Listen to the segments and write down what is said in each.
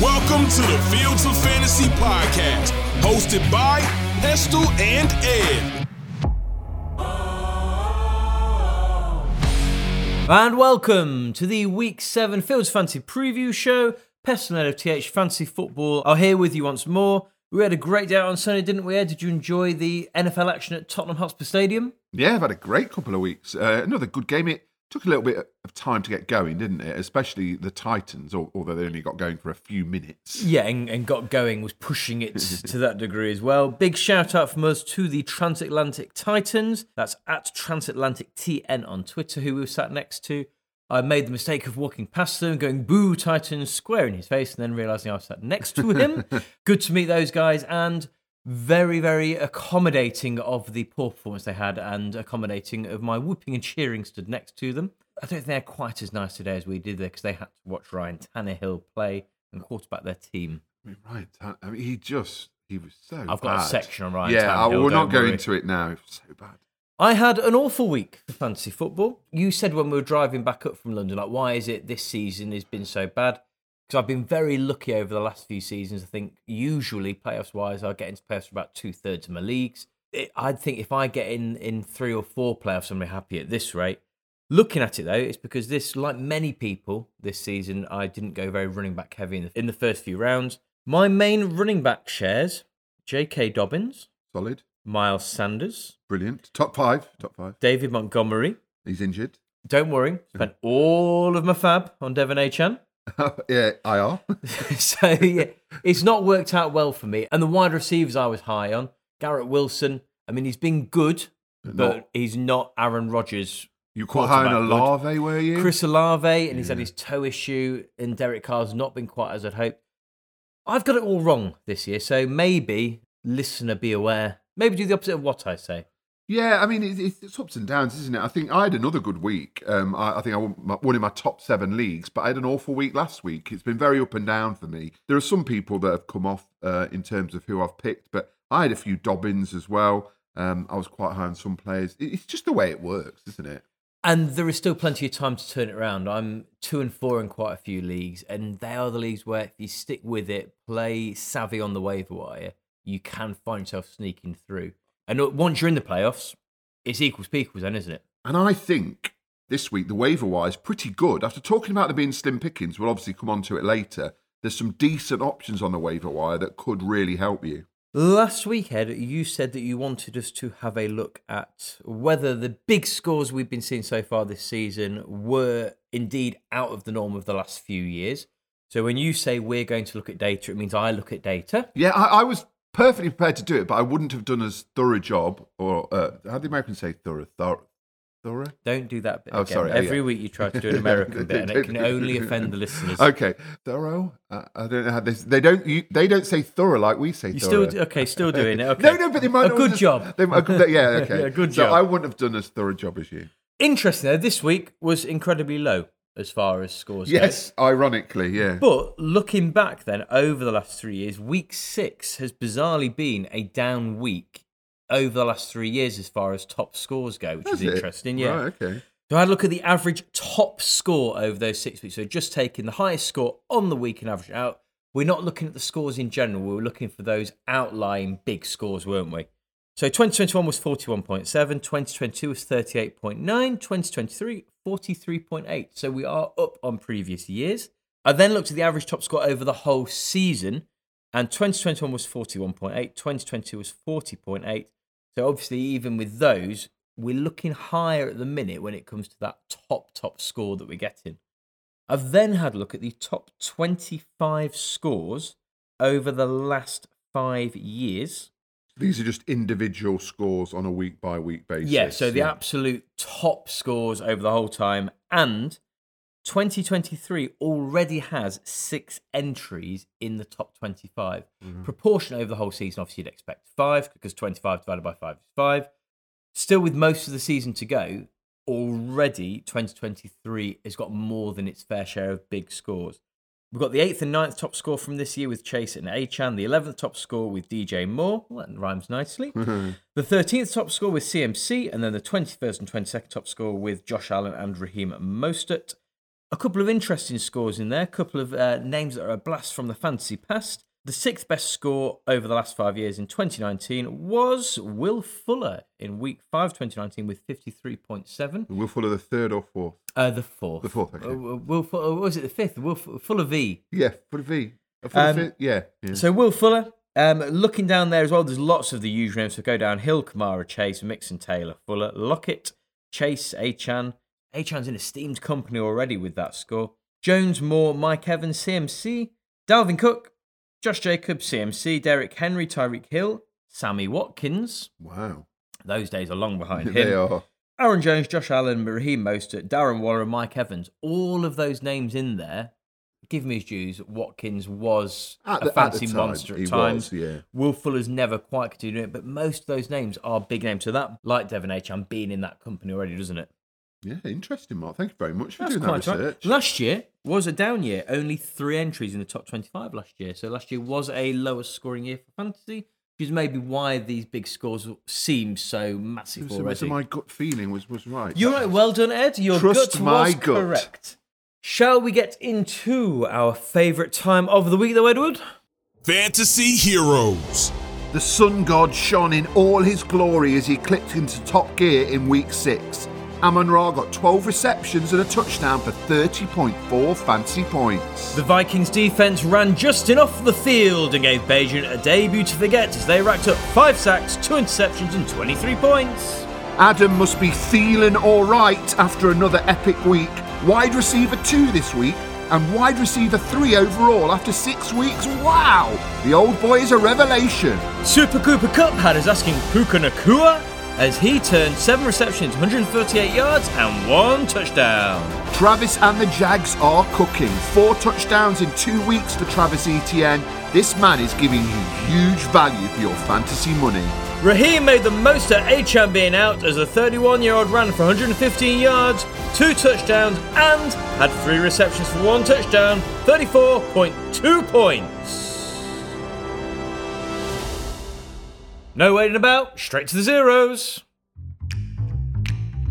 Welcome to the Fields of Fantasy podcast, hosted by Pestell and Ed. And welcome to the Week 7 Fields Fantasy Preview Show. Pestell of TH Fantasy Football are here with you once more. We had a great day out on Sunday, didn't we, Ed? Did you enjoy the NFL action at Tottenham Hotspur Stadium? Yeah, I've had a great couple of weeks. Uh, another good game. It took a little bit of time to get going, didn't it? Especially the Titans, although they only got going for a few minutes. Yeah, and, and got going, was pushing it to that degree as well. Big shout out from us to the Transatlantic Titans. That's at Transatlantic TN on Twitter, who we sat next to. I made the mistake of walking past them, going boo Titans square in his face, and then realizing I was sat next to him. Good to meet those guys, and very, very accommodating of the poor performance they had and accommodating of my whooping and cheering stood next to them. I don't think they're quite as nice today as we did there because they had to watch Ryan Tannehill play and quarterback their team. I mean, Ryan Tan- I mean, he just, he was so I've got bad. a section on Ryan Yeah, I- Tannehill, we're not worry. into it now. It was so bad. I had an awful week for fantasy football. You said when we were driving back up from London, like, why is it this season has been so bad? Because I've been very lucky over the last few seasons. I think usually playoffs wise, I get into playoffs for about two thirds of my leagues. It, I think if I get in in three or four playoffs, I'm happy at this rate. Looking at it though, it's because this, like many people this season, I didn't go very running back heavy in the, in the first few rounds. My main running back shares: J.K. Dobbins, Solid. Miles Sanders, Brilliant. Top five. Top five. David Montgomery. He's injured. Don't worry, spent all of my fab on De'Von Achane. yeah, IR. so yeah, it's not worked out well for me. And the wide receivers I was high on, Garrett Wilson. I mean, he's been good, but Not- he's not Aaron Rodgers. You quite high on a quarterback good. Olave, were you? Chris Olave, and he's had his toe issue, and Derek Carr's not been quite as I'd hoped. I've got it all wrong this year, so maybe listener be aware. Maybe do the opposite of what I say. Yeah, I mean, it's, it's ups and downs, isn't it? I think I had another good week. Um, I, I think I won, my, won in my top seven leagues, but I had an awful week last week. It's been very up and down for me. There are some people that have come off uh, in terms of who I've picked, but I had a few Dobbins as well. Um, I was quite high on some players. It- It's just the way it works, isn't it? And there is still plenty of time to turn it around. I'm two and four in quite a few leagues, and they are the leagues where if you stick with it, play savvy on the waiver wire, you can find yourself sneaking through. And uh, once you're in the playoffs, it's equals equals, then, isn't it? And I think this week the waiver wire is pretty good. After talking about there being slim pickings, we'll obviously come on to it later. There's some decent options on the waiver wire that could really help you. Last week, Ed, you said that you wanted us to have a look at whether the big scores we've been seeing so far this season were indeed out of the norm of the last few years. So when you say we're going to look at data, it means I look at data. Yeah, I, I was perfectly prepared to do it, but I wouldn't have done as thorough a job, or uh, how do the Americans say thorough? Thorough? thorough? Don't do that bit Oh, again. sorry. Oh, Every yeah. week you try to do an American bit, and it can only offend the listeners. Okay, thorough. Uh, I don't know how this. They don't. You, they don't say thorough like we say. You thorough. still okay? Still doing it? Okay. No, no, but they might. A good understand- job. They, good- yeah, okay. Yeah, good so job. I wouldn't have done as thorough a job as you. Interesting. Though, this week was incredibly low as far as scores. go. Yes, ironically, yeah. But looking back then over the last three years, week six has bizarrely been a down week over the last three years as far as top scores go, which is it? interesting. Yeah. Right, okay. So I had a look at the average top score over those six weeks. So just taking the highest score on the week and average out. We're not looking at the scores in general. We were looking for those outlying big scores, weren't we? So 2021 was 41.7, 2022 was 38.9, 2023 43.8. So we are up on previous years. I then looked at the average top score over the whole season, and 2021 was 41.8, 2022 was 40.8. So obviously, even with those, we're looking higher at the minute when it comes to that top top score that we're getting. I've then had a look at the top 25 scores over the last five years. These are just individual scores on a week by week basis. Yeah, so the absolute top scores over the whole time. And 2023 already has six entries in the top 25. Mm-hmm. Proportion over the whole season, obviously, you'd expect five because 25 divided by five is five. Still, with most of the season to go, already 2023 has got more than its fair share of big scores. We've got the eighth and ninth top score from this year with Chase and Achane, the 11th top score with DJ Moore, well, that rhymes nicely, the 13th top score with CMC, and then the 21st and 22nd top score with Josh Allen and Raheem Mostert. A couple of interesting scores in there, a couple of uh, names that are a blast from the fantasy past. The sixth best score over the last five years in 2019 was Will Fuller in week five, 2019, with 53.7. Will Fuller the third or fourth? Uh, the fourth. The fourth, okay. Uh, Will Fuller, what was it the fifth? Will Fuller V. Yeah, the V. Uh, Um. Yeah. yeah. So Will Fuller, um, looking down there as well, there's lots of the usual names. So go down Hill, Kamara, Chase, Mixon, Taylor, Fuller, Lockett, Chase, Achane. Achane's in esteemed company already with that score. Jones, Moore, Mike Evans, CMC, Dalvin Cook, Josh Jacobs, CMC, Derrick Henry, Tyreek Hill, Sammy Watkins. wow. Those days are long behind him. They are. Aaron Jones, Josh Allen, Raheem Mostert, Darren Waller, and Mike Evans. All of those names in there. Give me his dues. Watkins was At a the, at fancy the time, monster at times. Was, yeah. Will Fuller's never quite continued it, but most of those names are big names. So that, like Devon H, I'm being in that company already, doesn't it? Yeah, interesting, Mark. Thank you very much for That's doing quite that right. research. Last year was a down year. Only three entries in the top 25 last year. So last year was a lower scoring year for fantasy, which is maybe why these big scores seem so massive So, already. so my gut feeling was, was right. You're right. Well done, Ed. Your Trust gut my was gut. correct. Shall we get into our favourite time of the week, though, Edward? Fantasy Heroes. The sun god shone in all his glory as he clicked into top gear in week six. Amon Ra got 12 receptions and a touchdown for 30.4 fancy points. The Vikings defense ran Justin off the field and gave Bagent a debut to forget as they racked up five sacks, two interceptions, and 23 points. Adam must be feeling alright after another epic week. Wide receiver 2 this week and wide receiver 3 overall after six weeks. Wow! The old boy is a revelation. Super Cooper Kupp had us asking Puka Nacua as he turned seven receptions, 138 yards, and one touchdown. Travis and the Jags are cooking. Four touchdowns in two weeks for Travis Etienne. This man is giving you huge value for your fantasy money. Raheem made the most of Achane being out as the 31 year old ran for 115 yards, two touchdowns, and had three receptions for one touchdown, 34.2 points. No waiting about, straight to the zeros.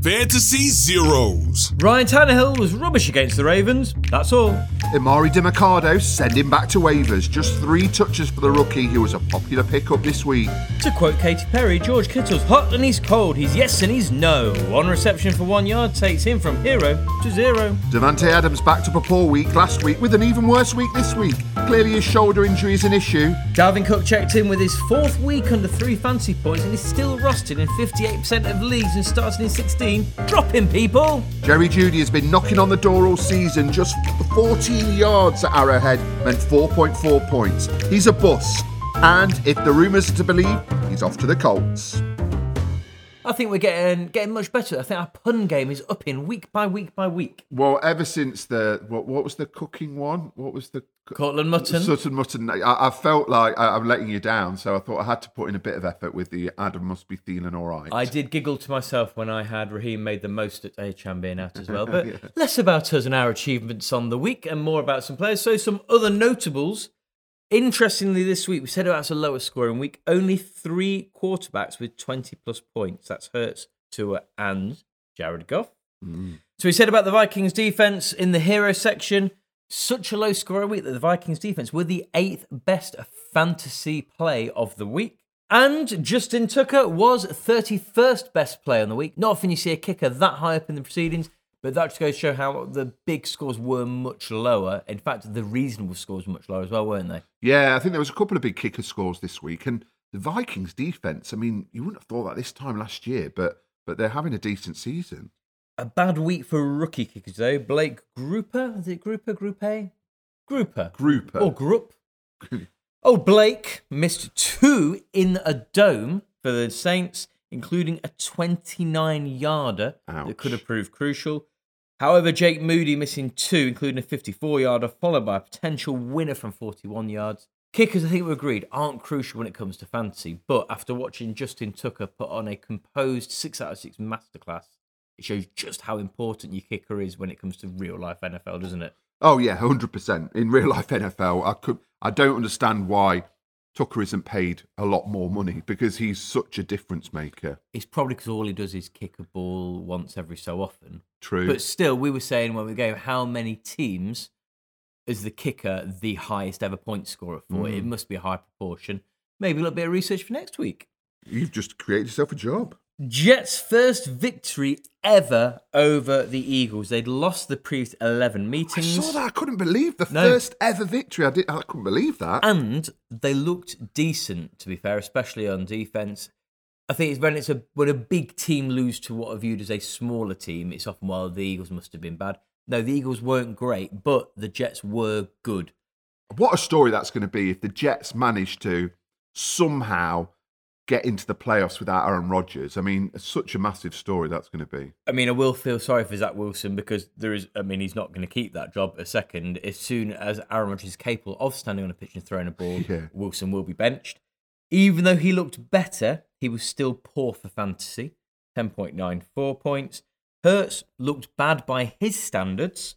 Fantasy Zeros. Ryan Tannehill was rubbish against the Ravens, that's all. Emari Demercado send him back to waivers. Just three touches for the rookie who was a popular pickup this week. To quote Katy Perry, George Kittle's hot and he's cold, he's yes and he's no. One reception for one yard takes him from hero to zero. Davante Adams backed up a poor week last week with an even worse week this week. Clearly his shoulder injury is an issue. Dalvin Cook checked in with his fourth week under three fancy points and is still rostered in 58% of leagues and starting in 16. Drop him, people! Jerry Jeudy has been knocking on the door all season. Just 14 yards at Arrowhead meant 4.4 points. He's a bust. And if the rumours are to believe, he's off to the Colts. I think we're getting getting much better. I think our pun game is up in week by week by week. Well, ever since the what, what was the cooking one? What was the Courtland Mutton. Sutton Mutton? I, I felt like I, I'm letting you down, so I thought I had to put in a bit of effort with the Adam must be feeling all right. I did giggle to myself when I had Raheem made the most at Achane being out as well. But less about us and our achievements on the week and more about some players. So, some other notables. Interestingly, this week we said about a lower scoring week. Only three quarterbacks with 20 plus points. That's Hurts, Tua, and Jared Goff. Mm. So we said about the Vikings defense in the hero section. Such a low scoring week that the Vikings defense were the eighth best fantasy play of the week. And Justin Tucker was 31st best player on the week. Not often you see a kicker that high up in the proceedings, but that just goes to show how the big scores were much lower. In fact, the reasonable scores were much lower as well, weren't they? Yeah, I think there was a couple of big kicker scores this week, and the Vikings defense. I mean, you wouldn't have thought that this time last year, but but they're having a decent season. A bad week for rookie kickers, though. Blake Grouper, is it Grouper, Group A? Grouper. Grouper. Or Group. Oh, Blake missed two in a dome for the Saints, including a 29 yarder that could have proved crucial. However, Jake Moody missing two, including a 54 yarder, followed by a potential winner from 41 yards. Kickers, I think we agreed, aren't crucial when it comes to fantasy, but after watching Justin Tucker put on a composed 6 out of 6 masterclass, it shows just how important your kicker is when it comes to real life NFL, doesn't it? Oh yeah, hundred percent. In real life NFL, I could I don't understand why Tucker isn't paid a lot more money because he's such a difference maker. It's probably because all he does is kick a ball once every so often. True. But still, we were saying when we go, how many teams is the kicker the highest ever point scorer for? It Mm. must be a high proportion. Maybe a little bit of research for next week. You've just created yourself a job. Jets' first victory ever over the Eagles. They'd lost the previous 11 meetings. I saw that. I couldn't believe the No. first ever victory. I did. I couldn't believe that. and they looked decent to be fair especially on defense i think it's when it's a when a big team lose to what are viewed as a smaller team it's often well the eagles must have been bad no the eagles weren't great but the jets were good what a story that's going to be if the Jets manage to somehow get into the playoffs without Aaron Rodgers. I mean, such a massive story that's going to be. i mean i will feel sorry for zach wilson because there is i mean he's not going to keep that job a second as soon as aaron rodgers is capable of standing on a pitch and throwing a ball Yeah. wilson will be benched even though he looked better he was still poor for fantasy 10.94 points Hurts looked bad by his standards,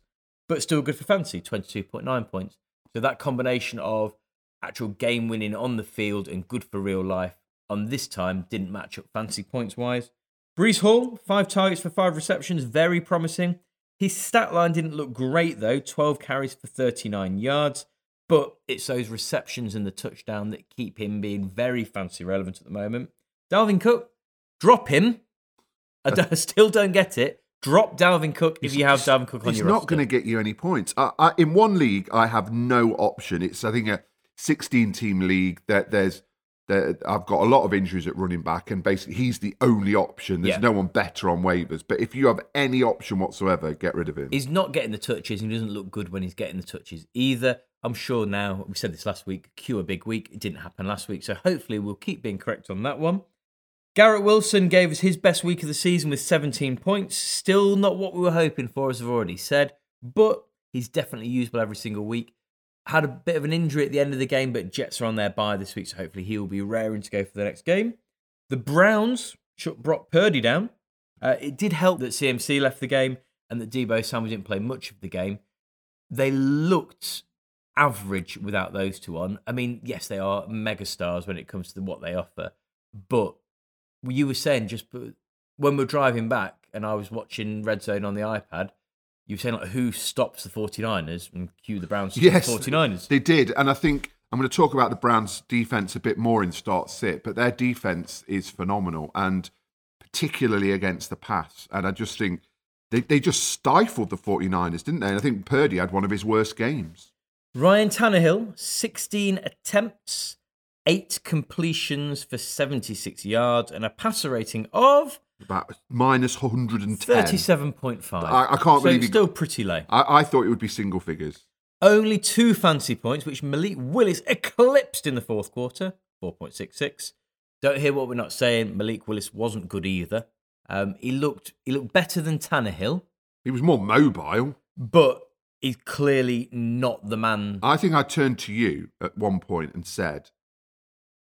but still good for fantasy, 22.9 points. So that combination of actual game winning on the field and good for real life on this time didn't match up fancy points wise. Breece Hall, five targets for five receptions, very promising. His stat line didn't look great though, 12 carries for 39 yards, but it's those receptions and the touchdown that keep him being very fancy relevant at the moment. Dalvin Cook, drop him. I, uh, I still don't get it. Drop Dalvin Cook if you have Dalvin Cook on your He's your not going to get you any points. I, I, in one league, I have no option. It's I think a 16 team league. That there's there, I've got a lot of injuries at running back, and basically he's the only option. There's Yeah. no one better on waivers. But if you have any option whatsoever, get rid of him. He's not getting the touches and he doesn't look good when he's getting the touches either. I'm sure now, we said this last week, cue a big week. It didn't happen last week. So hopefully we'll keep being correct on that one. Garrett Wilson gave us his best week of the season with 17 points. Still not what we were hoping for, as I've already said, but he's definitely usable every single week. Had a bit of an injury at the end of the game, but Jets are on their bye this week, so hopefully he will be raring to go for the next game. The Browns shut Brock Purdy down. Uh, it did help that CMC left the game and that Deebo Samuel didn't play much of the game. They looked average without those two on. I mean, yes, they are megastars when it comes to what they offer, but you were saying just when we're driving back and I was watching Red Zone on the iPad, you were saying like who stops the 49ers and cue the Browns to Yes, the 49ers. They did, and I think I'm going to talk about the Browns' defense a bit more in start sit, but their defense is phenomenal, and particularly against the pass. And I just think they, they just stifled the 49ers, didn't they? And I think Purdy had one of his worst games. Ryan Tannehill, 16 attempts, 8 completions for 76 yards, and a passer rating of About minus 110. 37.5. I- I can't so believe he- still pretty low. I, I thought it would be single figures. Only two fancy points, which Malik Willis eclipsed in the fourth quarter, 4.66. Don't hear what we're not saying. Malik Willis wasn't good either. Um, he looked he looked better than Tannehill, He was more mobile. but he's clearly not the man. I think I turned to you at one point and said,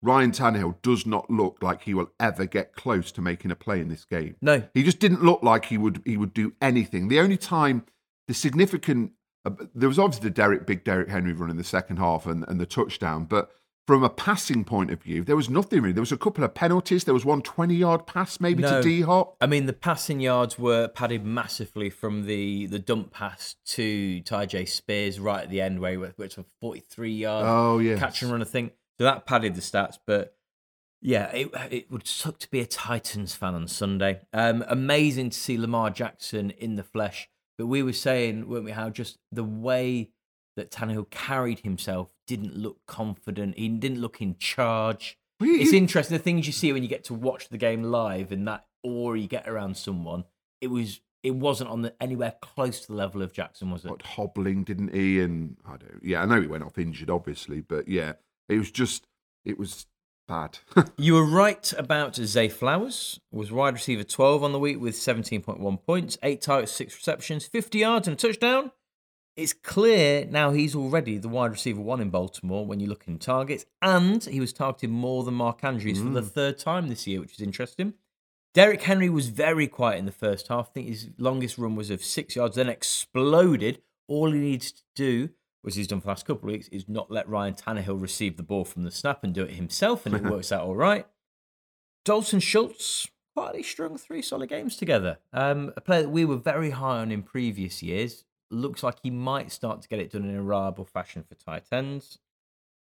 Ryan Tannehill does not look like he will ever get close to making a play in this game. No, He just didn't look like he would he would do anything. The only time the significant uh, there was obviously the Derrick big Derrick Henry run in the second half and, and the touchdown, but from a passing point of view, there was nothing really. There was a couple of penalties. There was one 20 yard pass maybe No. to D Hop. I mean the passing yards were padded massively from the the dump pass to Tyjae Spears right at the end, where he went to a 43 yard Oh yeah. catch and run, I think. So that padded the stats, but yeah, it, it would suck to be a Titans fan on Sunday. Um, amazing to see Lamar Jackson in the flesh. But we were saying, weren't we, how just the way that Tannehill carried himself didn't look confident. He didn't look in charge. It's interesting the things you see when you get to watch the game live and that or you get around someone. It was it wasn't on the, anywhere close to the level of Jackson, was it? what, hobbling, didn't he? And I don't. Yeah, I know he went off injured, obviously, but yeah, it was just it was bad. You were right about Zay Flowers. Was wide receiver 12 on the week with 17.1 points, 8 targets, 6 receptions, 50 yards and a touchdown. It's clear now he's already the wide receiver 1 in Baltimore when you look in targets, and he was targeted more than Mark Andrews for the mm. third time this year, which is interesting. Derrick Henry was very quiet in the first half. I think his longest run was of 6 yards, then exploded. All he needs to do was he's done for the last couple of weeks, is not let Ryan Tannehill receive the ball from the snap and do it himself, and it works out all right. Dalton Schultz, quietly strung three solid games together. Um, a player that we were very high on in previous years. Looks like he might start to get it done in a reliable fashion for tight ends.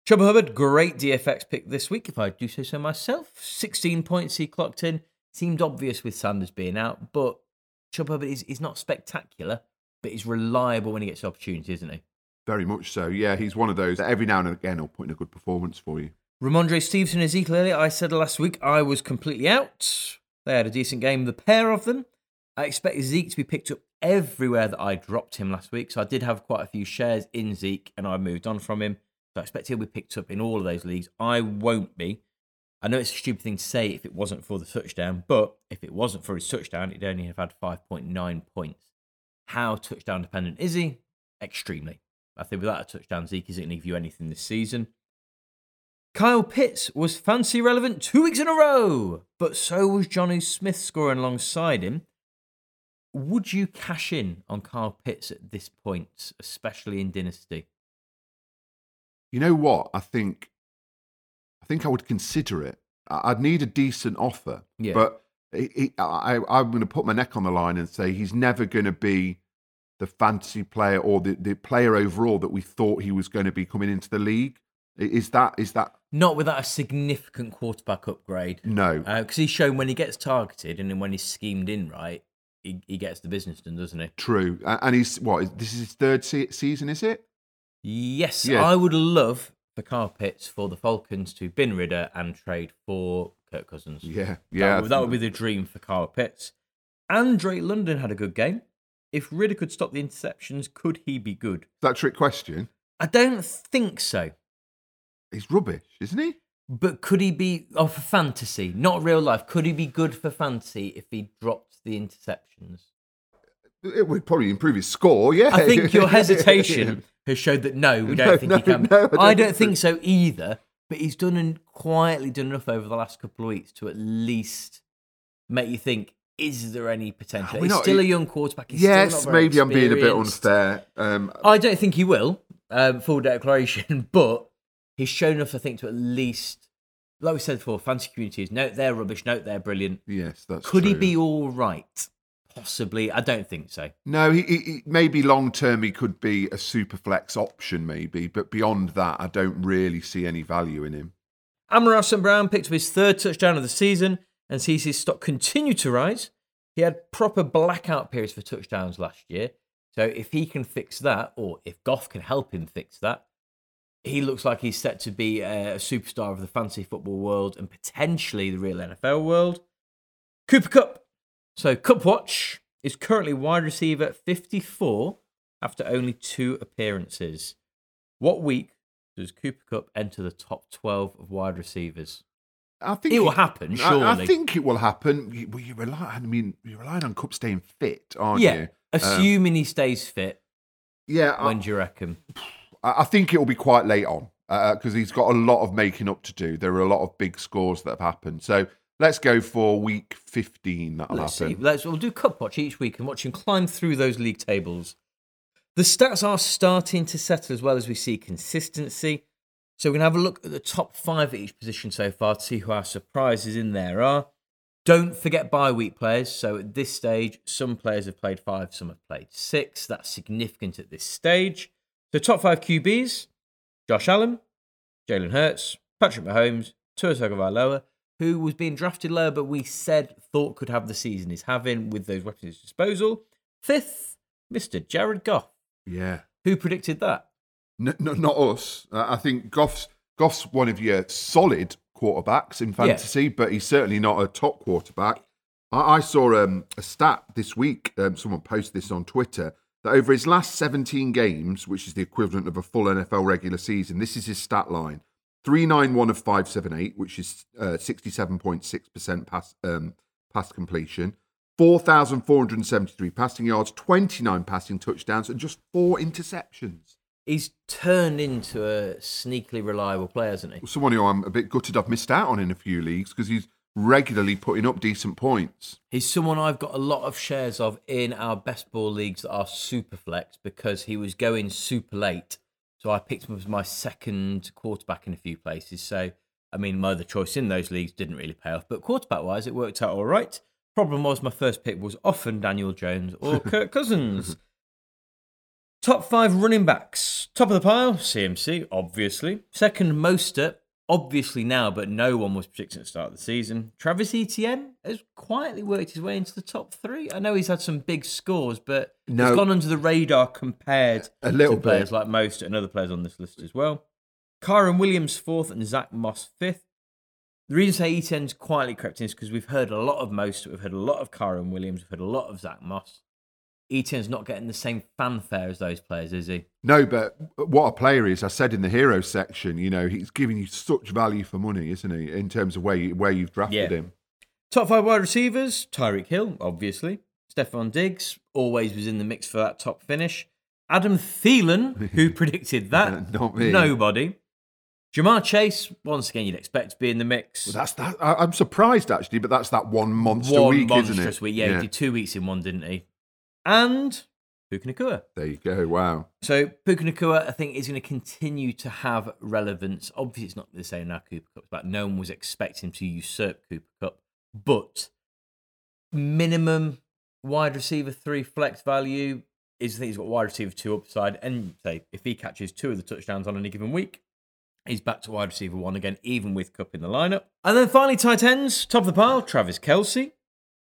Chuba Hubbard, great DFS pick this week, if I do say so myself. 16 points he clocked in. Seemed obvious with Sanders being out, but Chuba Hubbard is, is not spectacular, but he's reliable when he gets the opportunity, isn't he? Very much so. Yeah, he's one of those that every now and again will put in a good performance for you. Rhamondre Stevenson, Ezekiel Elliott, I said last week I was completely out. They had a decent game, the pair of them. I expect Zeke to be picked up everywhere that I dropped him last week. So I did have quite a few shares in Zeke and I moved on from him. So I expect he'll be picked up in all of those leagues. I won't be. I know it's a stupid thing to say if it wasn't for the touchdown, but if it wasn't for his touchdown, he'd only have had 5.9 points. How touchdown dependent is he? Extremely. I think without a touchdown, Zeke isn't going to give you anything this season. Kyle Pitts was fancy relevant two weeks in a row, but so was Jonnu Smith scoring alongside him. Would you cash in on Kyle Pitts at this point, especially in Dynasty? You know what? I think, I think I would consider it. I'd need a decent offer, Yeah. but he, I, I'm going to put my neck on the line and say he's never going to be the fantasy player or the, the player overall that we thought he was going to be coming into the league. Is that is that Not without a significant quarterback upgrade. no? Uh, because he's shown when he gets targeted and then when he's schemed in right, he, he gets the business done, doesn't he? True, and he's what This is his third se- season, is it? Yes, Yeah. I would love the Pitts for the Falcons to bin Ridder and trade for Kirk Cousins. Yeah, yeah. That, would- that would be the dream for Kyle Pitts. Andre London had a good game. If Ridder could stop the interceptions, could he be good? Is that a trick question? I don't think so. He's rubbish, isn't he? But could he be, oh, for fantasy, not real life, could he be good for fantasy if he dropped the interceptions? It would probably improve his score. Yeah, I think your hesitation has showed that no, we don't No, think no, he can. no, I don't I don't think think so either. But he's done and quietly done enough over the last couple of weeks to at least make you think: Is there any potential? He's not- still a young quarterback. He's still yes, maybe I'm being a bit unfair. Um, I don't think he will. Um, full declaration, but he's shown enough, I think, to at least, like we said before, fancy communities note they're rubbish, note they're brilliant. yes, that's Could he be all right? Possibly. I don't think so. No, he, he, maybe long term he could be a super flex option, maybe, but beyond that, I don't really see any value in him. Amon-Ra St. Brown picked up his third touchdown of the season and sees his stock continue to rise. He had proper blackout periods for touchdowns last year. So if he can fix that, or if Goff can help him fix that, he looks like he's set to be a superstar of the fantasy football world and potentially the real NFL world. Cooper Kupp. So Kupp Watch is currently wide receiver 54 after only two appearances. What week does Cooper Kupp enter the top 12 of wide receivers? I think It will happen, I- I, think it will happen. You, well, you rely. I mean, you're relying on Kupp staying fit, aren't yeah, you? Um, assuming he stays fit. Yeah, I- When do you reckon? I, I think it will be quite late on because he's got a lot of making up to do. There are a lot of big scores that have happened. So let's go for week 15. That'll Let's happen. see. Let's we'll do cup watch each week and watch him climb through those league tables. The stats are starting to settle as well as we see consistency. So we're gonna have a look at the top five at each position so far to see who our surprises in there are. Don't forget bye week players. So at this stage, some players have played five, some have played six. That's significant at this stage. So top five QBs: Josh Allen, Jalen Hurts, Patrick Mahomes, Tua Tagovailoa, who was being drafted lower, but we said thought could have the season he's having with those weapons at his disposal. Fifth, Mr. Jared Goff. Yeah. Who predicted that? No, no, not us. Uh, I think Goff's Goff's one of your solid quarterbacks in fantasy, but he's certainly not a top quarterback. I, I saw um, a stat this week. Um, someone posted this on Twitter that over his last 17 games, which is the equivalent of a full NFL regular season, this is his stat line: three nine one of five seven eight, which is uh, 67.6 percent pass um, pass completion. 4,473 passing yards, 29 passing touchdowns, and just four interceptions. He's turned into a sneakily reliable player, hasn't he? someone who I'm a bit gutted I've missed out on in a few leagues because he's regularly putting up decent points. He's someone I've got a lot of shares of in our best ball leagues that are super flex because he was going super late. So I picked him as my second quarterback in a few places. So I mean, my other choice in those leagues didn't really pay off, but quarterback wise, it worked out all right. Problem was, my first pick was often Daniel Jones or Kirk Cousins. Top five running backs. Top of the pile, CMC, obviously. Second, Mostert, obviously now, but no one was predicting at the start of the season. Travis Etienne has quietly worked his way into the top three. I know he's had some big scores, but No. he's gone under the radar compared A little to players bit. like most and other players on this list as well. Kyren Williams fourth and Zach Moss fifth. The reason I say Etienne's quietly crept in is because we've heard a lot of most, we've heard a lot of Kyren Williams, we've heard a lot of Zach Moss. Etienne's not getting the same fanfare as those players, is he? No, but what a player is. I said in the hero section, you know, he's giving you such value for money, isn't he? In terms of where you, where you've drafted Yeah. him. Top five wide receivers, Tyreek Hill, obviously. Stefon Diggs always was in the mix for that top finish. Adam Thielen, who predicted that? Not me. Nobody. Ja'Marr Chase, once again, you'd expect to be in the mix. Well, that's that. I'm surprised actually, but that's that one monster one week, monstrous isn't it? week. Yeah, he did two weeks in one, didn't he? And Puka Nacua. There you go. Wow. So Puka Nacua, I think, is going to continue to have relevance. Obviously, it's not the same now Cooper Kupp's back. No one was expecting to usurp Cooper Kupp, but minimum wide receiver three flex value is I think he's got wide receiver two upside. And say if he catches two of the touchdowns on any given week, he's back to wide receiver one again, even with Kupp in the lineup. And then finally, tight ends, top of the pile, Travis Kelce.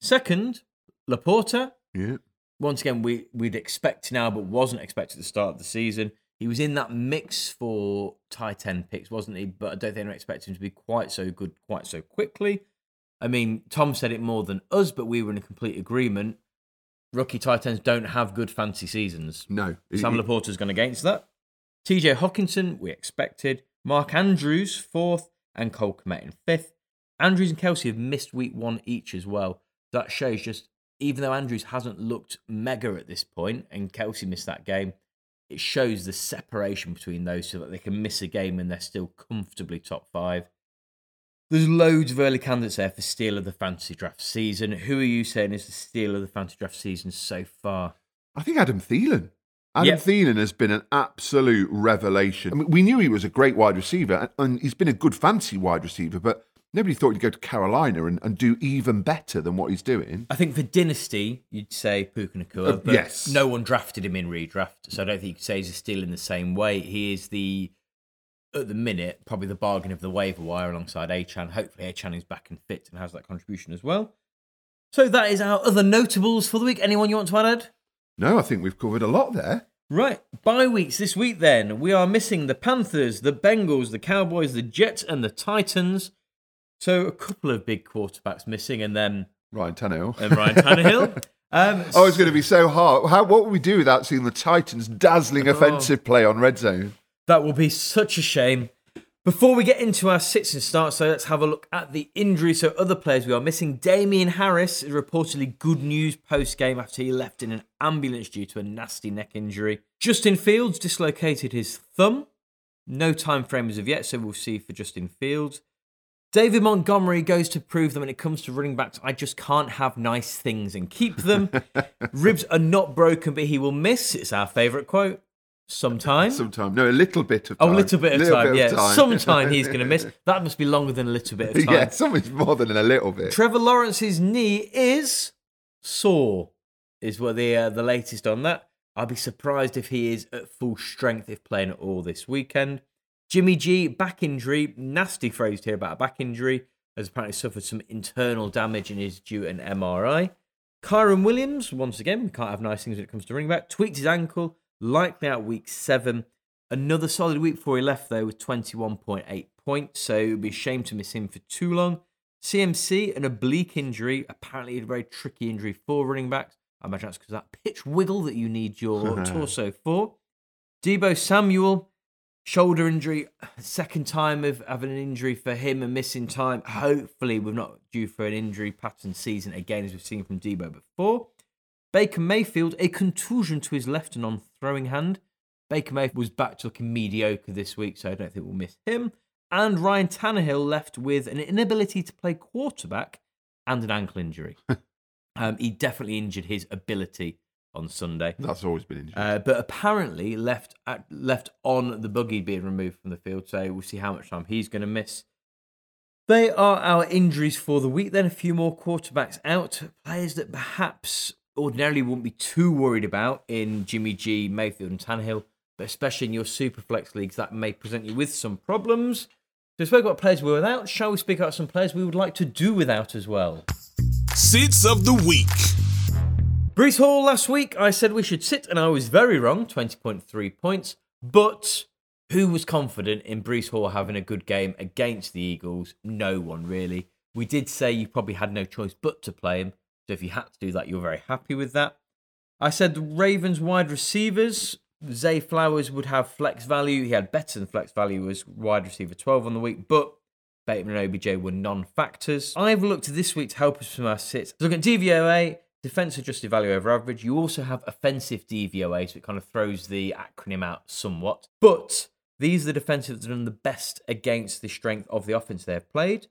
Second, Laporta Yeah. Once again, we, we'd expect now, but wasn't expected at the start of the season. He was in that mix for tight end picks, wasn't he? But I don't think I expect him to be quite so good quite so quickly. I mean, Tom said it more than us, but we were in a complete agreement. Rookie tight ends don't have good fancy seasons. No. Sam Laporta's gone against that. TJ Hockenson, we expected. Mark Andrews, fourth, and Cole Kmet in fifth. Andrews and Kelce have missed week one each as well. That shows just, even though Andrews hasn't looked mega at this point and Kelce missed that game, it shows the separation between those so that they can miss a game and they're still comfortably top five. There's loads of early candidates there for steal of the fantasy draft season. Who are you saying is the steal of the fantasy draft season so far? I think Adam Thielen. Adam Yep. Thielen has been an absolute revelation. I mean, we knew he was a great wide receiver, and- and he's been a good fancy wide receiver, but nobody thought he'd go to Carolina and, and do even better than what he's doing. I think for Dynasty, you'd say Puka Nacua, Uh, but yes. no one drafted him in redraft, so I don't think you could say he's a steal in the same way. He is the, at the minute, probably the bargain of the waiver wire alongside Achane. Hopefully, Achane is back and fit and has that contribution as well. So that is our other notables for the week. Anyone you want to add? Ed? No, I think we've covered a lot there. Right, bye weeks this week then. We are missing the Panthers, the Bengals, the Cowboys, the Jets, and the Titans. So a couple of big quarterbacks missing, and then Ryan Tannehill. and Ryan Tannehill. Um, Oh, it's going to be so hard. How, what would we do without seeing the Titans' dazzling Oh. offensive play on red zone? That will be such a shame. Before we get into our sits and starts, so let's have a look at the injury. So, other players we are missing. Damien Harris is reportedly good news post game after he left in an ambulance due to a nasty neck injury. Justin Fields dislocated his thumb. No time frame as of yet, so we'll see for Justin Fields. David Montgomery goes to prove that when it comes to running backs, I just can't have nice things and keep them. Ribs are not broken, but he will miss. It's our favourite quote. Sometime. Sometime. No, a little bit of time. Oh, a little bit of Little time, bit yeah. of time. Sometime he's going to miss. That must be longer than a little bit of time. yeah, something's more than a little bit. Trevor Lawrence's knee is sore, is what the uh, the latest on that. I'd be surprised if he is at full strength if playing at all this weekend. Jimmy G, back injury, nasty phrase here about a back injury, has apparently suffered some internal damage and is due an MRI. Kyren Williams, once again, we can't have nice things when it comes to running back, tweaked his ankle, likely out week seven. Another solid week before he left, though, with 21.8 points, so it would be a shame to miss him for too long. CMC, an oblique injury, apparently a very tricky injury for running backs. I imagine that's because of that pitch wiggle that you need your torso for. Deebo Samuel, shoulder injury, second time of having an injury for him and missing time. Hopefully, we're not due for an injury pattern season again, as we've seen from Deebo before. Baker Mayfield, a contusion to his left and on throwing hand. Baker Mayfield was back to looking mediocre this week, so I don't think we'll miss him. And Ryan Tannehill left with an inability to play quarterback and an ankle injury. um, he definitely injured his ability on Sunday. That's always been interesting. Uh, but apparently left at, left on the buggy being removed from the field. So we'll see how much time he's going to miss. They are our injuries for the week. Then a few more quarterbacks out. Players that perhaps ordinarily wouldn't be too worried about in Jimmy G, Mayfield, and Tannehill, but especially in your super flex leagues, that may present you with some problems. So we spoke about players we're without. Shall we speak about some players we would like to do without as well? Seats of the week. Breece Hall last week, I said we should sit, and I was very wrong 20.3 points. But who was confident in Breece Hall having a good game against the Eagles? No one really. We did say you probably had no choice but to play him. So if you had to do that, you're very happy with that. I said the Ravens wide receivers, Zay Flowers would have flex value. He had better than flex value as wide receiver 12 on the week, but Bateman and OBJ were non factors. I've looked this week to help us from our sits. Look at DVOA, defense adjusted value over average. You also have offensive DVOA, so it kind of throws the acronym out somewhat. But these are the defensives that have done the best against the strength of the offense they have played.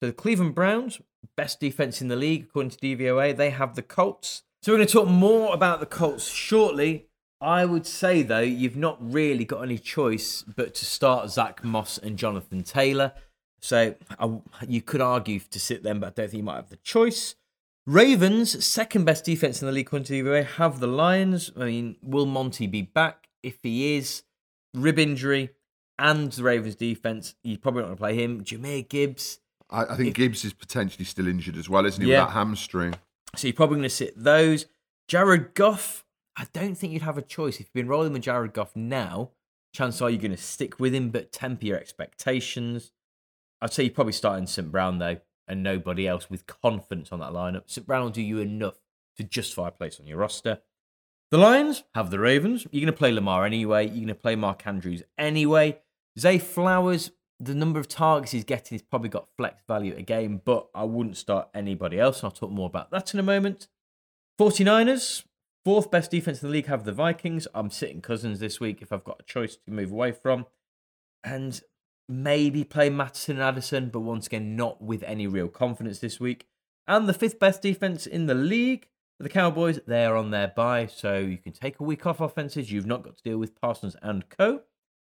So the Cleveland Browns, best defense in the league according to DVOA, they have the Colts. So we're going to talk more about the Colts shortly. I would say though, you've not really got any choice but to start Zach Moss and Jonathan Taylor. So I, you could argue to sit them, but I don't think you might have the choice. Ravens, second best defense in the league, according to DVOA, have the Lions. I mean, will Monty be back? If he is, rib injury and the Ravens defense, you probably not going to play him. Jahmyr Gibbs. I, I think If- Gibbs is potentially still injured as well, isn't he? Yeah. With that hamstring. So you're probably going to sit those. Jared Goff, I don't think you'd have a choice. If you've been rolling with Jared Goff now, chances are you're going to stick with him, but temper your expectations. I'd say you're probably starting St. Brown, though, and nobody else with confidence on that lineup. St. Brown will do you enough to justify a place on your roster. The Lions have the Ravens. You're going to play Lamar anyway. You're going to play Mark Andrews anyway. Zay Flowers, the number of targets he's getting, he's probably got flex value again, but I wouldn't start anybody else. And I'll talk more about that in a moment. 49ers, fourth best defense in the league, have the Vikings. I'm sitting Cousins this week if I've got a choice to move away from. And maybe play Mattison and Addison, but once again, not with any real confidence this week. And the fifth best defense in the league, the Cowboys, they are on their bye, so you can take a week off offenses. You've not got to deal with Parsons and co.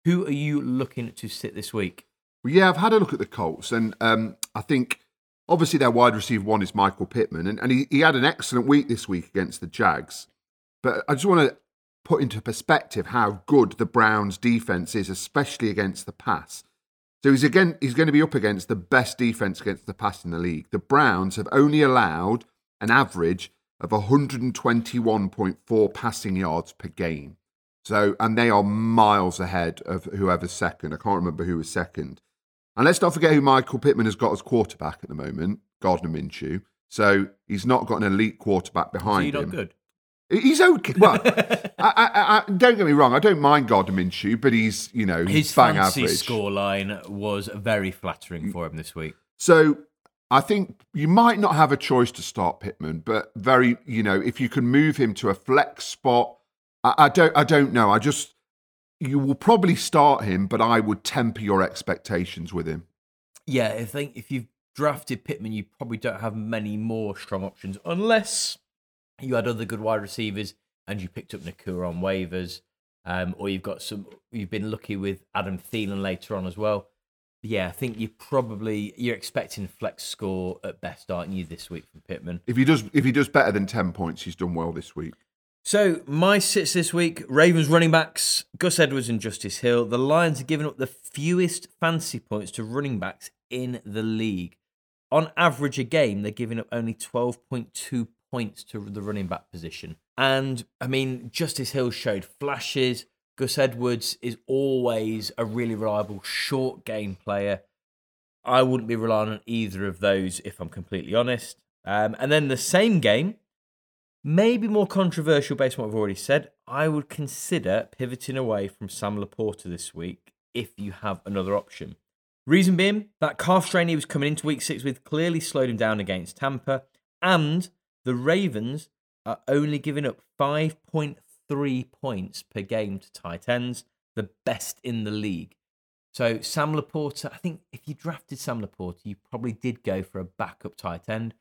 Who are you looking to sit this week? Well, yeah, I've had a look at the Colts, and um, I think obviously their wide receiver one is Michael Pittman, and, and he, he had an excellent week this week against the Jags. But I just want to put into perspective how good the Browns' defense is, especially against the pass. So he's again he's going to be up against the best defense against the pass in the league. The Browns have only allowed an average of 121.4 passing yards per game. So and they are miles ahead of whoever's second. I can't remember who was second. And let's not forget who Michael Pittman has got as quarterback at the moment, Gardner Minshew. So he's not got an elite quarterback behind him. not good. He's okay. Well, I, I, I, don't get me wrong. I don't mind Gardner Minshew, but he's you know he's His bang fancy average. scoreline was very flattering for him this week. So I think you might not have a choice to start Pittman, but very you know if you can move him to a flex spot, I, I don't I don't know. I just you will probably start him, but I would temper your expectations with him. Yeah, I think if you've drafted Pittman, you probably don't have many more strong options unless you had other good wide receivers and you picked up Nacua on waivers, um, or you've got some. You've been lucky with Adam Thielen later on as well. Yeah, I think you probably you're expecting flex score at best, aren't you, this week from Pittman? If he does if he does better than ten points, he's done well this week. So my sits this week: Ravens running backs Gus Edwards and Justice Hill. The Lions have given up the fewest fancy points to running backs in the league. On average, a game they're giving up only twelve point two points to the running back position. And I mean, Justice Hill showed flashes. Gus Edwards is always a really reliable short game player. I wouldn't be relying on either of those if I'm completely honest. Um, and then the same game, maybe more controversial based on what I've already said. I would consider pivoting away from Sam Laporta this week if you have another option. Reason being, that calf strain he was coming into week six with clearly slowed him down against Tampa, and the Ravens are only giving up 5.3 points per game to tight ends, the best in the league. So Sam Laporta, I think if you drafted Sam Laporta, you probably did go for a backup tight end.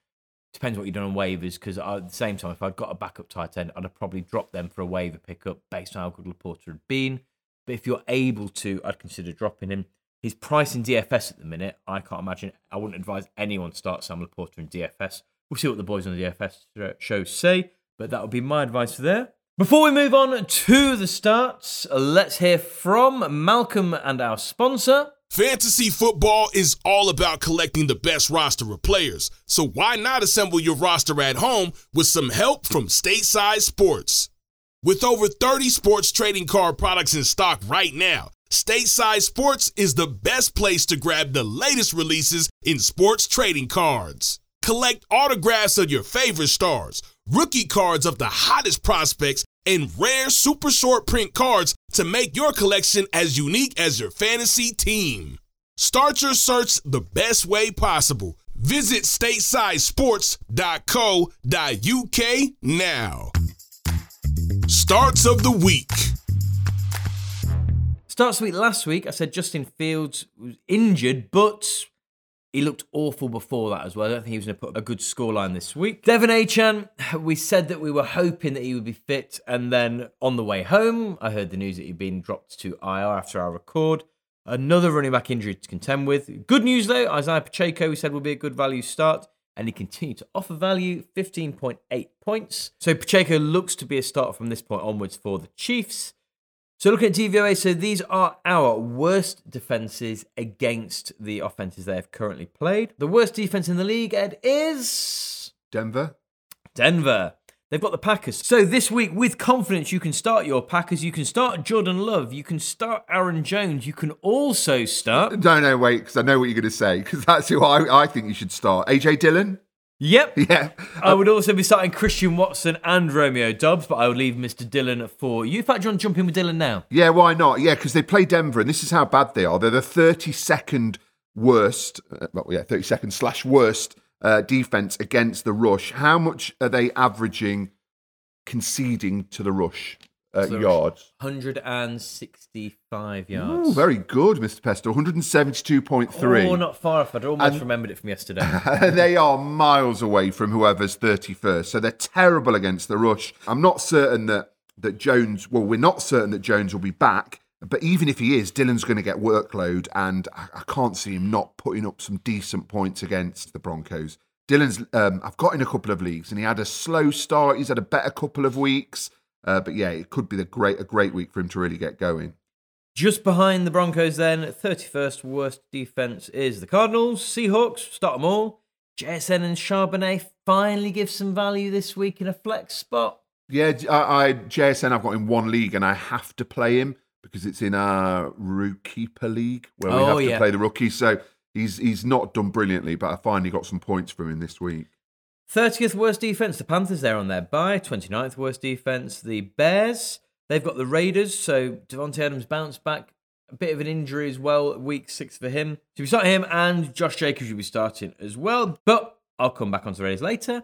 Depends what you've done on waivers, because at the same time, if I'd got a backup tight end, I'd have probably dropped them for a waiver pickup based on how good Laporta had been. But if you're able to, I'd consider dropping him. His price in DFS at the minute, I can't imagine. I wouldn't advise anyone start Sam Laporta in DFS. We'll see what the boys on the DFS show say, but that would be my advice there. Before we move on to the starts, let's hear from Malcolm and our sponsor. Fantasy football is all about collecting the best roster of players, so why not assemble your roster at home with some help from Stateside Sports? With over 30 sports trading card products in stock right now, Stateside Sports is the best place to grab the latest releases in sports trading cards. Collect autographs of your favorite stars, rookie cards of the hottest prospects, and rare super short print cards to make your collection as unique as your fantasy team. Start your search the best way possible. Visit statesidesports.co.uk now. Starts of the week. Starts of the week last week, I said Justin Fields was injured, but he looked awful before that as well. I don't think he was going to put a good scoreline this week. De'Von Achane, we said that we were hoping that he would be fit. And then on the way home, I heard the news that he'd been dropped to IR after our record. Another running back injury to contend with. Good news though, Isaiah Pacheco, we said would be a good value start. And he continued to offer value, 15.8 points. So Pacheco looks to be a start from this point onwards for the Chiefs. So looking at DVOA, so these are our worst defenses against the offenses they have currently played. The worst defense in the league, Ed, is Denver. Denver. They've got the Packers. So this week, with confidence, you can start your Packers. You can start Jordan Love. You can start Aaron Jones. You can also start. No, no, wait, because I know what you're going to say, because that's who I, I think you should start. AJ Dillon? Yep. Yeah. I would also be starting Christian Watson and Romeo Doubs, but I would leave Mr. Dillon for you. In fact, do you want to jump in with Dillon now? Yeah, why not? Yeah, because they play Denver, and this is how bad they are. They're the 32nd worst, uh, well, yeah, 32nd slash worst uh, defense against the rush. How much are they averaging conceding to the rush uh, the yards? 165 yards. Ooh, very good, Mr. Pesto. 172.3. Oh, not far off. I'd almost remembered it from yesterday. they are miles away from whoever's 31st. So they're terrible against the rush. I'm not certain that, that Jones, well, we're not certain that Jones will be back. But even if he is, Dillon's going to get workload, and I, I can't see him not putting up some decent points against the Broncos. Dillon's, um, I've got in a couple of leagues, and he had a slow start. He's had a better couple of weeks. Uh, but yeah, it could be the great a great week for him to really get going. Just behind the Broncos, then, 31st worst defense is the Cardinals. Seahawks, start them all. JSN and Charbonnet finally give some value this week in a flex spot. Yeah, I, I JSN I've got in one league and I have to play him because it's in our Rookkeeper league where we Oh, have to yeah. play the rookie. So he's he's not done brilliantly, but I finally got some points from him this week. 30th worst defense, the Panthers, they're on their bye. 29th worst defense, the Bears. They've got the Raiders, so Davante Adams bounced back. A bit of an injury as well, week six for him. So we start him, and Josh Jacobs will be starting as well. But I'll come back onto the Raiders later.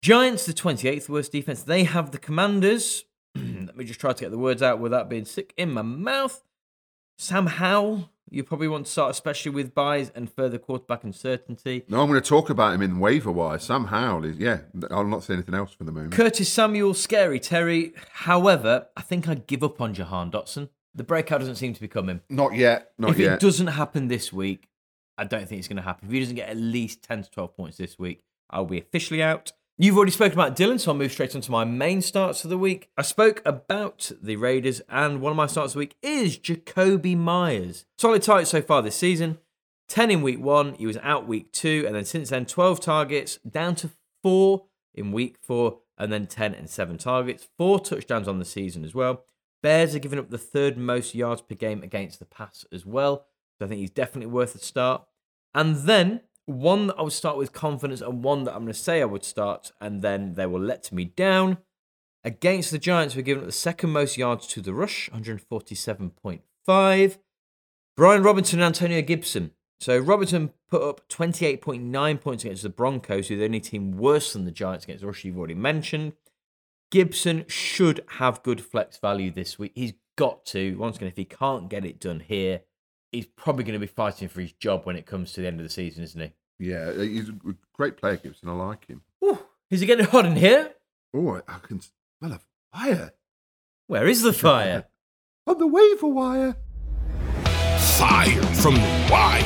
Giants, the 28th worst defense. They have the Commanders. Let me just try to get the words out without being sick in my mouth. Sam Howell, you probably want to start, especially with byes and further quarterback uncertainty. No, I'm going to talk about him in waiver wire. Sam Howell is yeah. I'll not say anything else for the moment. Curtis Samuel, scary Terry. However, I think I'd give up on Jahan Dotson. The breakout doesn't seem to be coming. Not yet. Not yet. if yet. it doesn't happen this week, I don't think it's going to happen. If he doesn't get at least 10 to 12 points this week, I'll be officially out. You've already spoken about Dillon, so I'll move straight on to my main starts of the week. I spoke about the Raiders, and one of my starts of the week is Jakobi Meyers. Solid target so far this season. 10 in week one, he was out week two, and then since then, 12 targets, down to four in week four, and then 10 and seven targets. Four touchdowns on the season as well. Bears are giving up the third most yards per game against the pass as well. So I think he's definitely worth a start. And then one that I would start with confidence, and one that I'm going to say I would start, and then they will let me down. Against the Giants, we're giving up the second most yards to the rush, 147.5. Brian Robinson and Antonio Gibson. So Robinson put up 28.9 points against the Broncos, who are the only team worse than the Giants against the rush you've already mentioned. Gibson should have good flex value this week. He's got to. Once again, if he can't get it done here, he's probably going to be fighting for his job when it comes to the end of the season, isn't he? yeah, uh, he's a great player, Gibson. I like him. Whew. Is it getting hot in here? Oh, I can smell a fire Where is the fire? on the waiver wire. fire from the wire.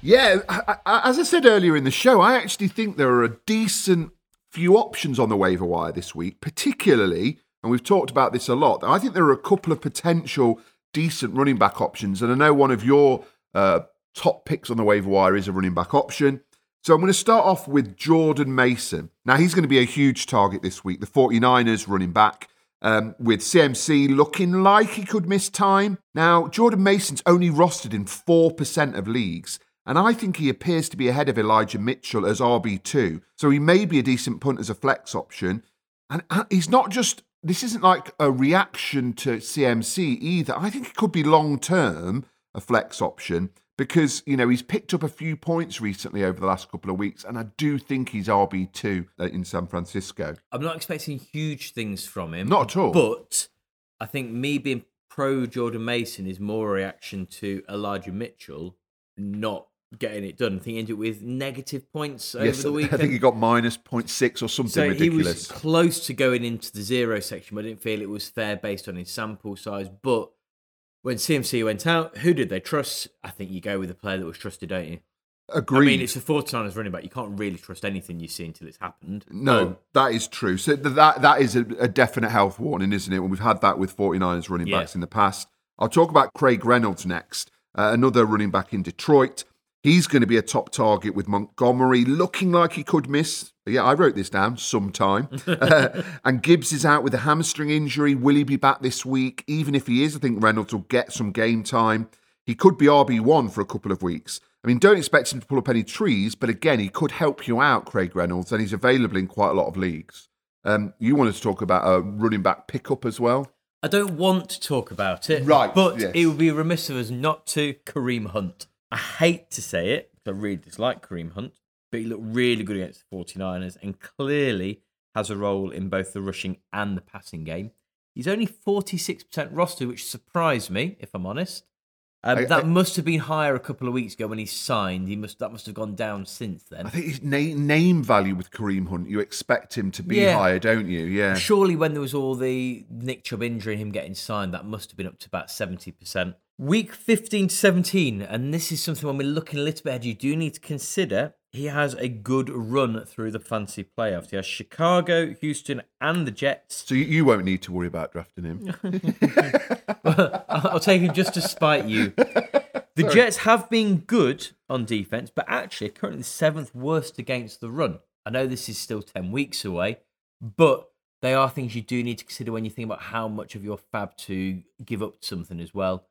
Yeah, I, I, as I said earlier in the show, I actually think there are a decent few options on the waiver wire this week, particularly, and we've talked about this a lot. I think there are a couple of potential decent running back options, and I know one of your uh, top picks on the waiver wire is a running back option. So I'm going to start off with Jordan Mason. Now, he's going to be a huge target this week. The 49ers running back. Um, with CMC looking like he could miss time. Now, Jordan Mason's only rostered in 4% of leagues, and I think he appears to be ahead of Elijah Mitchell as RB2. So he may be a decent punt as a flex option. And uh, he's not just, this isn't like a reaction to CMC either. I think it could be long term a flex option because you know he's picked up a few points recently over the last couple of weeks, and I do think he's RB two in San Francisco. I'm not expecting huge things from him, not at all. But I think me being pro Jordan Mason is more a reaction to Elijah Mitchell not getting it done. I think he ended with negative points over yes, the weekend. I think he got minus 0.6 or something so ridiculous. He was close to going into the zero section, but I didn't feel it was fair based on his sample size. But when CMC went out, who did they trust? I think you go with the player that was trusted, don't you? Agreed. I mean, it's a 49ers running back. You can't really trust anything you see until it's happened. No, um, that is true. So that that is a, a, definite health warning, isn't it? When we've had that with 49ers running yeah. backs in the past. I'll talk about Craig Reynolds next, uh, another running back in Detroit. He's going to be a top target with Montgomery looking like he could miss. Yeah, I wrote this down sometime. uh, and Gibbs is out with a hamstring injury. Will he be back this week? Even if he is, I think Reynolds will get some game time. He could be RB1 for a couple of weeks. I mean, don't expect him to pull up any trees, but again, he could help you out, Craig Reynolds, and he's available in quite a lot of leagues. Um, you wanted to talk about a running back pickup as well? I don't want to talk about it, right? But yes. it would be remiss of us not to Kareem Hunt. I hate to say it because I really dislike Kareem Hunt, but he looked really good against the 49ers and clearly has a role in both the rushing and the passing game. He's only 46% roster, which surprised me, if I'm honest. Um, I, that I, must have been higher a couple of weeks ago when he signed. He must that must have gone down since then. I think his name, name value with Kareem Hunt, you expect him to be yeah. higher, don't you? Yeah. Surely, when there was all the Nick Chubb injury and him getting signed, that must have been up to about seventy percent. Week 15 to 17, and this is something when we're looking a little bit ahead, you do need to consider he has a good run through the fancy playoffs. He has Chicago, Houston, and the Jets. So you won't need to worry about drafting him. I'll take him just to spite you. The Sorry. Jets have been good on defense, but actually currently the seventh worst against the run. I know this is still 10 weeks away, but they are things you do need to consider when you think about how much of your FAAB to give up to something as well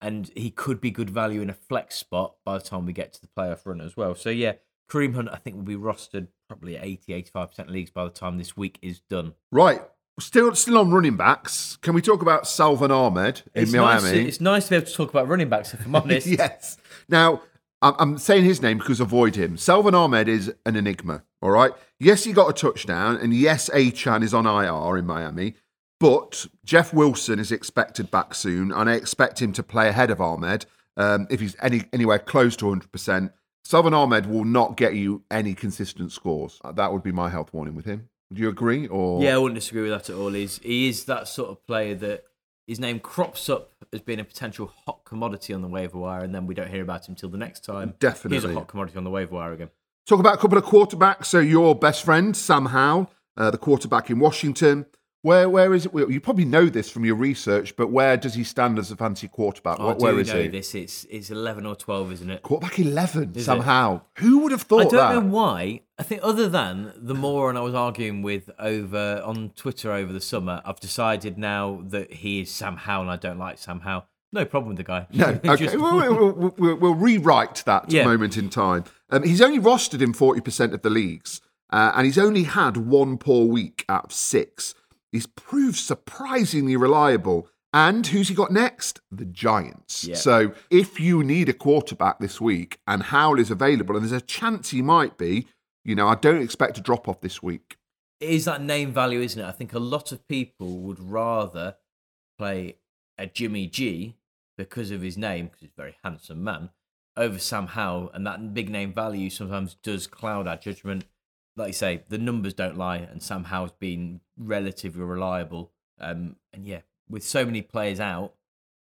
and he could be good value in a flex spot by the time we get to the playoff run as well. So yeah, Kareem Hunt I think will be rostered probably 80 85% leagues by the time this week is done. Right. Still, still on running backs. Can we talk about Salvon Ahmed in it's Miami? Nice to, it's nice to be able to talk about running backs, if I'm honest. yes. Now, I'm saying his name because avoid him. Salvon Ahmed is an enigma. All right. Yes, he got a touchdown, and yes, Achane is on IR in Miami. But Jeff Wilson is expected back soon, and I expect him to play ahead of Ahmed. Um, if he's any anywhere close to 100%, Salvon Ahmed will not get you any consistent scores. Uh, that would be my health warning with him. Do you agree? Or yeah, I wouldn't disagree with that at all. He's he is that sort of player that his name crops up as being a potential hot commodity on the waiver wire, and then we don't hear about him till the next time. Definitely, he's a hot commodity on the waiver wire again. Talk about a couple of quarterbacks. So your best friend Sam Howell, uh, the quarterback in Washington. Where where is it? You probably know this from your research, but where does he stand as a fancy quarterback? Oh, where I do is know he? This it's it's eleven or twelve, isn't it? Quarterback eleven is somehow. It? Who would have thought? I don't that? know why. I think other than the more and I was arguing with over on Twitter over the summer, I've decided now that he is Sam Howell and I don't like Sam Howell. No problem with the guy. No, okay. Just... we'll, we'll, we'll, we'll, rewrite that yeah. moment in time. Um, he's only rostered in forty percent of the leagues, uh, and he's only had one poor week out of six. He's proved surprisingly reliable. And who's he got next? The Giants. Yeah. So if you need a quarterback this week and Howell is available, and there's a chance he might be, you know, I don't expect a drop off this week. It is that name value, isn't it? I think a lot of people would rather play a Jimmy G because of his name, because he's a very handsome man, over Sam Howell. And that big name value sometimes does cloud our judgment like you say, the numbers don't lie, and Sam Howell's been relatively reliable. Um, and yeah, with so many players out,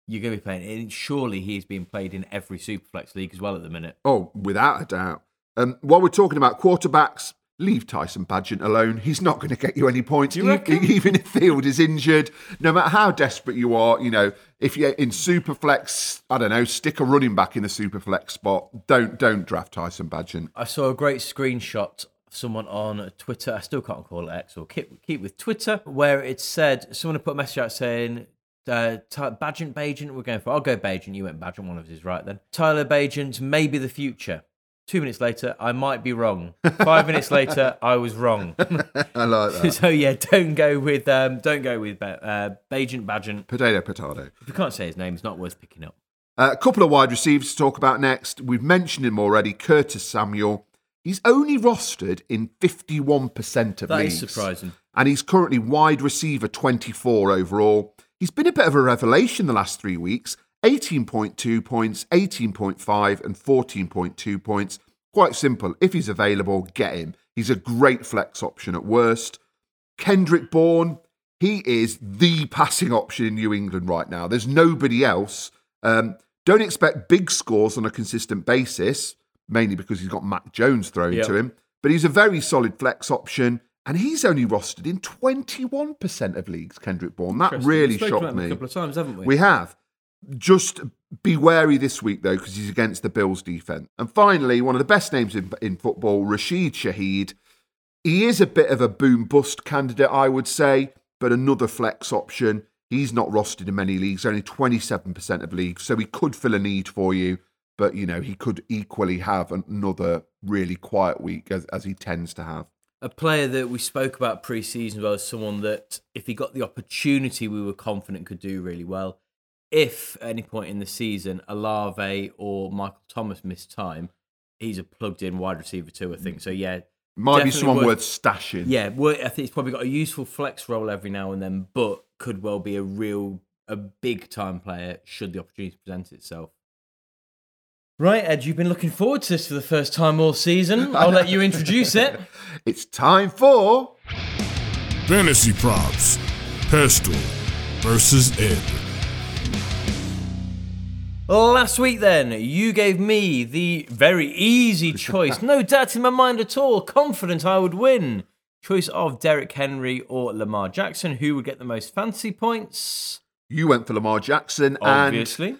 you're going to be playing. And surely he's being played in every Superflex league as well at the minute. Oh, without a doubt. Um, while we're talking about quarterbacks, leave Tyson Badgent alone. He's not going to get you any points, you reckon? E- even if Field is injured. No matter how desperate you are, you know, if you're in Superflex, I don't know, stick a running back in the Superflex spot. Don't don't draft Tyson Badgent. I saw a great screenshot someone on Twitter. I still can't call it X or keep keep with Twitter, where it said someone put a message out saying. Uh, Ty- Badgent, Bajent, we're going for. I'll go Bajent. You went Badgent. One of us is right then. Tyler Bajent, maybe the future. Two minutes later, I might be wrong. Five minutes later, I was wrong. I like that. so yeah, don't go with um, don't go with uh, Bajent, Badgent. Potato, potato. If you can't say his name, it's not worth picking up. Uh, a couple of wide receivers to talk about next. We've mentioned him already, Curtis Samuel. He's only rostered in 51% of That leagues. is surprising. And he's currently wide receiver 24 overall. He's been a bit of a revelation the last three weeks 18.2 points, 18.5, and 14.2 points. Quite simple. If he's available, get him. He's a great flex option at worst. Kendrick Bourne, he is the passing option in New England right now. There's nobody else. Um, don't expect big scores on a consistent basis, mainly because he's got Mac Jones thrown Yep. to him. But he's a very solid flex option, and he's only rostered in 21% of leagues, Kendrick Bourne. That really We've shocked me. a couple of times, haven't we? We have. Just be wary this week, though, because he's against the Bills defense. And finally, one of the best names in, in football, Rashid Shaheed. He is a bit of a boom bust candidate, I would say, but another flex option. He's not rostered in many leagues, only 27% of leagues, so he could fill a need for you. But, you know, he could equally have another really quiet week, as, as he tends to have. a player that we spoke about pre-season well as someone that if he got the opportunity we were confident could do really well if at any point in the season Olave or Michael Thomas missed time he's a plugged in wide receiver too I think so yeah Might be someone worth- worth stashing. yeah I think he's probably got a useful flex role every now and then but could well be a real a big time player should the opportunity present itself Right, Ed, you've been looking forward to this for the first time all season. I'll let you introduce it. It's time for. Fantasy props. Pestell versus Ed. Last week, then, you gave me the very easy choice, no doubt in my mind at all, confident I would win. Choice of Derrick Henry or Lamar Jackson. Who would get the most fancy points? You went for Lamar Jackson, and Obviously.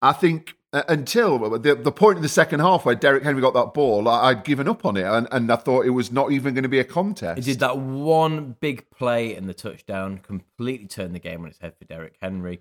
I think until the, the point in the second half where Derrick Henry got that ball, I, I'd given up on it, and, and I thought it was not even going to be a contest. He did that one big play and the touchdown, completely turned the game on its head for Derrick Henry.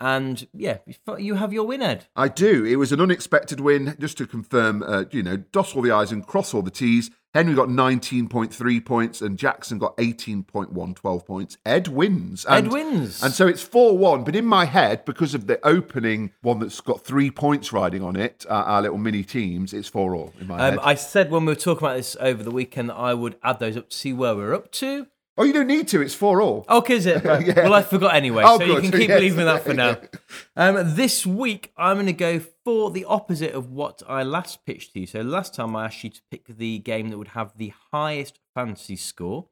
And yeah, you have your win, Ed. I do. It was an unexpected win. Just to confirm, uh, you know, dot all the I's and cross all the T's. Henry got 19.3 points and Jackson got 18.1, 12 points. Ed wins. Ed wins. And so it's 4 1. But in my head, because of the opening one that's got three points riding on it, uh, our little mini teams, it's 4 all in my Um, head. I said when we were talking about this over the weekend that I would add those up to see where we're up to. Oh, you don't need to. It's 4 all. Okay, is it? Yeah. Well, I forgot anyway, Oh, so you can keep Yes. believing that for now. Um, this week, I'm going to go for the opposite of what I last pitched to you. So last time I asked you to pick the game that would have the highest fantasy score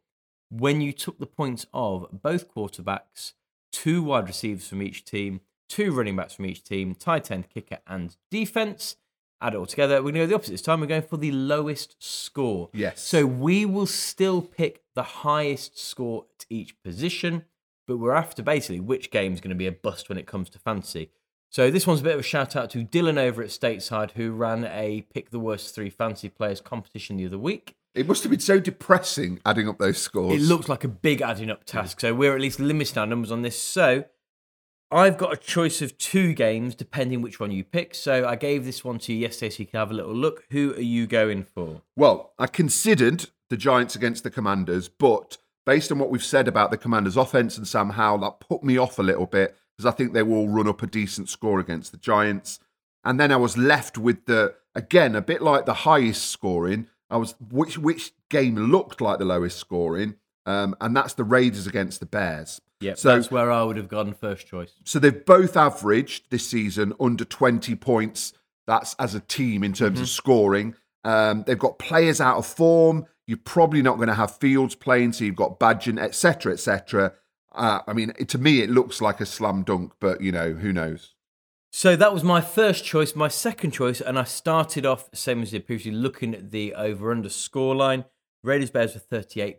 when you took the points of both quarterbacks, two wide receivers from each team, two running backs from each team, tight end, kicker, and defense. Add it all together. We're going to go the opposite this time. We're going for the lowest score. Yes. So we will still pick the highest score at each position, but we're after basically which game is going to be a bust when it comes to fantasy. So this one's a bit of a shout out to Dylan over at Stateside, who ran a pick the worst three fantasy players competition the other week. It must have been so depressing adding up those scores. It looks like a big adding up task. So we're at least limiting our numbers on this. So I've got a choice of two games depending which one you pick. So I gave this one to you yesterday so you can have a little look. Who are you going for? Well, I considered the Giants against the Commanders, but based on what we've said about the Commanders' offense and Sam Howell, that put me off a little bit because I think they will run up a decent score against the Giants. And then I was left with the again a bit like the highest scoring. I was which which game looked like the lowest scoring, um, and that's the Raiders against the Bears. Yeah, So- that's where I would have gone first choice. So they've both averaged this season under 20 points. That's as a team in terms of scoring. Um, they've got players out of form. You're probably not going to have Fields playing, so you've got Badgen, etc., etc. Uh, I mean, to me, it looks like a slam dunk, but you know, who knows? So that was my first choice. My second choice, and I started off same as did previously, looking at the over/under scoreline. Raiders Bears were thirty-eight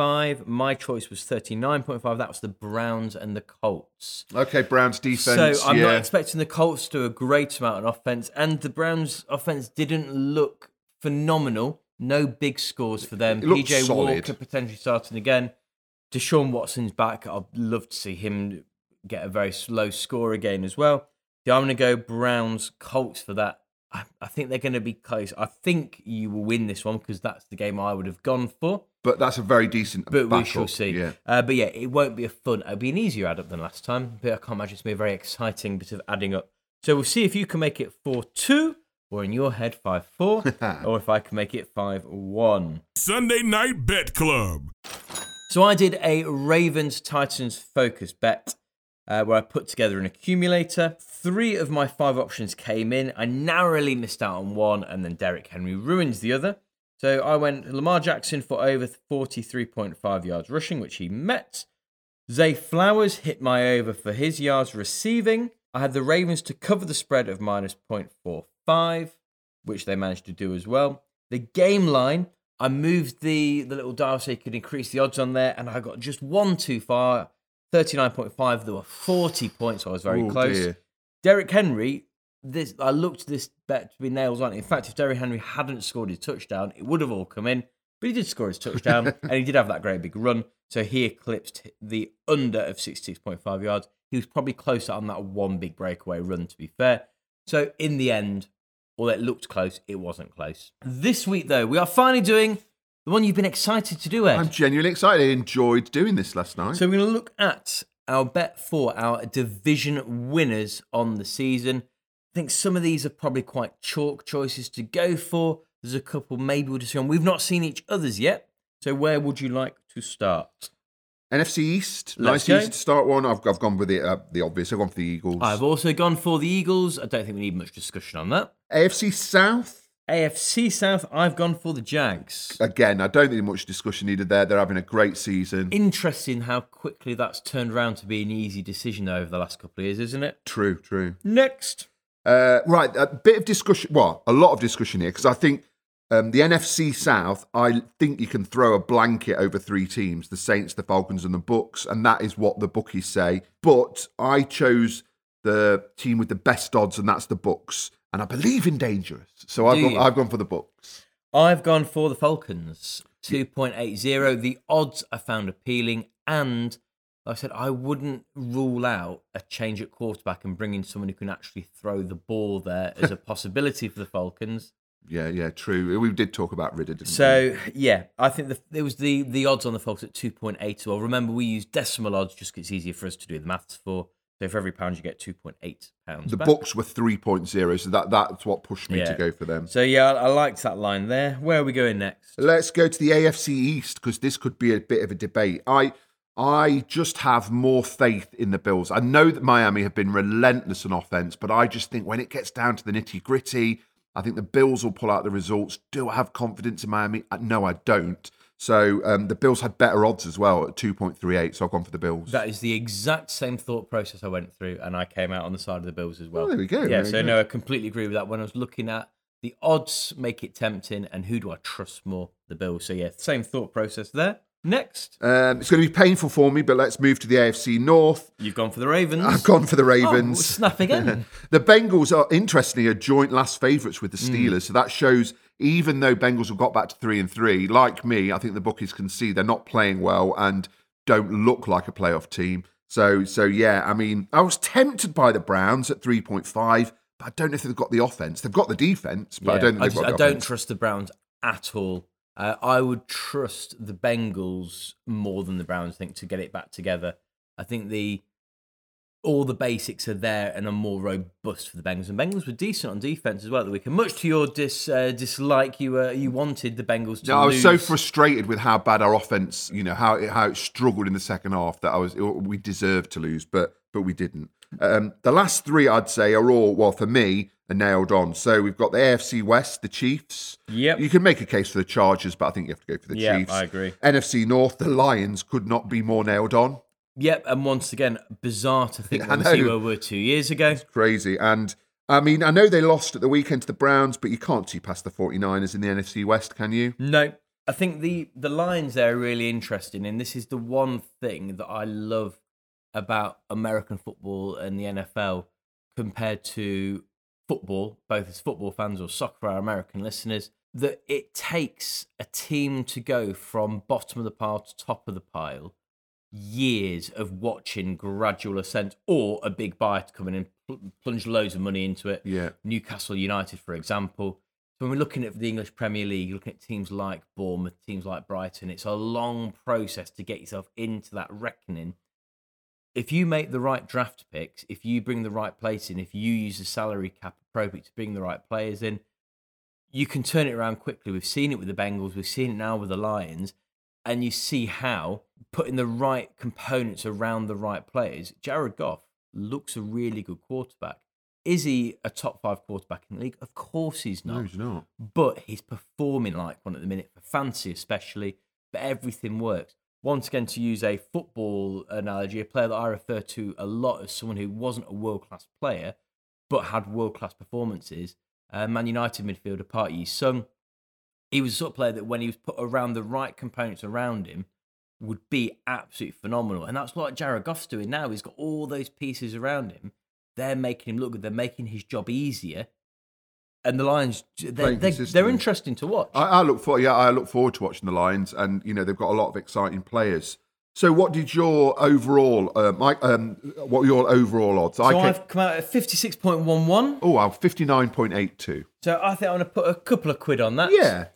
point five. My choice was thirty-nine point five. That was the Browns and the Colts. Okay, Browns defense. So I'm yeah. not expecting the Colts to do a great amount on offense, and the Browns' offense didn't look phenomenal. No big scores for them. PJ solid. Walker potentially starting again. Deshaun Watson's back. I'd love to see him get a very low score again as well. Yeah, I'm going to go Browns Colts for that. I, I think they're going to be close. I think you will win this one because that's the game I would have gone for. But that's a very decent. But we shall see. Yeah. Uh, but yeah, it won't be a fun. It'll be an easier add up than last time. But I can't imagine it's going to be a very exciting bit of adding up. So we'll see if you can make it 4 2 or in your head 5 4 or if I can make it 5 1. Sunday Night Bet Club. So I did a Ravens Titans focus bet uh, where I put together an accumulator. Three of my five options came in. I narrowly missed out on one, and then Derrick Henry ruins the other. So I went Lamar Jackson for over 43.5 yards rushing, which he met. Zay Flowers hit my over for his yards receiving. I had the Ravens to cover the spread of minus 0.45, which they managed to do as well. The game line, I moved the, the little dial so you could increase the odds on there, and I got just one too far 39.5. There were 40 points, so I was very Oh, close. dear. Derrick Henry, this I looked this bet to be nails on. In fact, if Derry Henry hadn't scored his touchdown, it would have all come in. But he did score his touchdown, and he did have that great big run. So he eclipsed the under of 66.5 yards. He was probably closer on that one big breakaway run, to be fair. So in the end, although it looked close, it wasn't close. This week, though, we are finally doing the one you've been excited to do, Ed. I'm genuinely excited. I enjoyed doing this last night. So we're going to look at our bet for our division winners on the season. I think some of these are probably quite chalk choices to go for. There's a couple maybe we'll just on. We've not seen each other's yet. So where would you like to start? NFC East, Let's nice go. East to start one. I've, I've gone with the uh, the obvious. I've gone for the Eagles. I've also gone for the Eagles. I don't think we need much discussion on that. AFC South. AFC South, I've gone for the Jags. Again, I don't think much discussion needed there. They're having a great season. Interesting how quickly that's turned around to be an easy decision over the last couple of years, isn't it? True, true. Next. Uh, right, a bit of discussion. Well, a lot of discussion here because I think um, the NFC South. I think you can throw a blanket over three teams: the Saints, the Falcons, and the Bucs, and that is what the bookies say. But I chose the team with the best odds, and that's the Bucs. And I believe in dangerous, so I've gone. I've gone for the Bucs. I've gone for the Falcons. 2.80. The odds I found appealing. And like I said, I wouldn't rule out a change at quarterback and bring in someone who can actually throw the ball there as a possibility for the Falcons. Yeah, yeah, true. We did talk about Ridder, didn't we? So, yeah, I think the, it was the, the odds on the Falcons at 2.8. Well, remember, we use decimal odds just 'cause it's easier for us to do the maths for. So, for every pound, you get 2.8 pounds. The back. books were 3.0, so that, that's what pushed me to go for them. So, yeah, I, I liked that line there. Where are we going next? Let's go to the AFC East because this could be a bit of a debate. I I just have more faith in the Bills. I know that Miami have been relentless on offense, but I just think when it gets down to the nitty gritty, I think the Bills will pull out the results. Do I have confidence in Miami? Uh, No, I don't. So um, the Bills had better odds as well at 2.38, so I've gone for the Bills. That is the exact same thought process I went through, and I came out on the side of the Bills as well. Oh, there we go. Yeah, Very so no, I completely agree with that. When I was looking at the odds, make it tempting, and who do I trust more? The Bills. So yeah, same thought process there. Next, Um, it's going to be painful for me, but let's move to the AFC North. you've gone for the Ravens. I've gone for the Oh, Ravens. snap again. The Bengals are interestingly are joint last favourites with the Hmm. Steelers, so that shows even though Bengals have got back to three and three, like me, I think the bookies can see they're not playing well and don't look like a playoff team. So, so yeah, I mean, I was tempted by the Browns at three point five, but I don't know if they've got the offense. They've got the defense, but I don't think I, just- got I don't trust the Browns at all. Uh, I would trust the Bengals more than the Browns. I think to get it back together. I think the all the basics are there and are more robust for the Bengals. And Bengals were decent on defense as well the weekend. Much to your dis, uh, dislike, you uh, you wanted the Bengals to No, I was so frustrated with how bad our offense, you know, how it, how it struggled in the second half that I was we deserved to lose, but but we didn't. Um, the last three I'd say are all well for me are nailed on. So we've got the AFC West, the Chiefs. Yep. You can make a case for the Chargers, but I think you have to go for the Yeah, Chiefs. I agree. NFC North, the Lions could not be more nailed on. Yep, and once again, bizarre to think we where we were two years ago. Crazy. And I mean, I know they lost at the weekend to the Browns, but you can't see past the 49ers in the NFC West, can you? No, I think the the lines there are really interesting, and this is the one thing that I love about American football and the NFL compared to football, both as football fans or soccer for our American listeners. That it takes a team to go from bottom of the pile to top of the pile, years of watching gradual ascent, or a big buyer to come in and pl- plunge loads of money into it. Yeah. Newcastle United, for example. So when we're looking at the English Premier League, looking at teams like Bournemouth, teams like Brighton, it's a long process to get yourself into that reckoning. If you make the right draft picks, if you bring the right place in, if you use the salary cap appropriate to bring the right players in, you can turn it around quickly. We've seen it with the Bengals, we've seen it now with the Lions, and you see how putting the right components around the right players. Jared Goff looks a really good quarterback. Is he a top five quarterback in the league? Of course he's not No, he's not. but he's performing like one at the minute for fancy, especially. But everything works. Once again, to use a football analogy, a player that I refer to a lot as someone who wasn't a world class player but had world class performances. Uh, Man United midfielder Park Ji-sung. He was the sort of player that when he was put around the right components around him would be absolutely phenomenal. And that's what Jared Goff's doing now. He's got all those pieces around him. They're making him look good. They're making his job easier. And the Lions, they're, they're, they're interesting to watch. I, I look for yeah, I look forward to watching the Lions, and you know they've got a lot of exciting players. So, what did your overall, uh, Mike? Um, what were your overall odds? So I I've come out at 56.11. oh, wow, fifty nine point eight two. So I think I'm going to put a couple of quid on that. Yeah,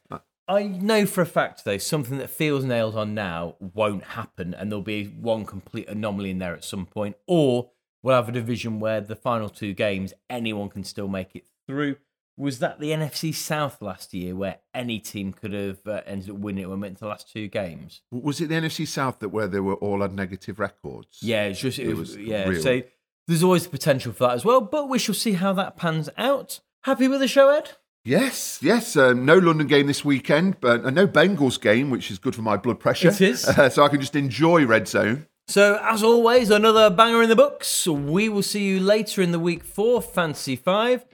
I know for a fact, though, something that feels nailed on now won't happen, and there'll be one complete anomaly in there at some point, or we'll have a division where the final two games anyone can still make it through. Was that the NFC South last year, where any team could have uh, ended up winning it when it went to the last two games? was it the NFC South that where they were all had negative records? Yeah, it's just it, It was, was yeah. real. So there's always the potential for that as well, but we shall see how that pans out. Happy with the show, Ed? Yes, yes. Um, no London game this weekend, but uh, no Bengals game, which is good for my blood pressure. It is. Uh, so I can just enjoy Red Zone. So, as always, another banger in the books. We will see you later in the week for Fantasy 5.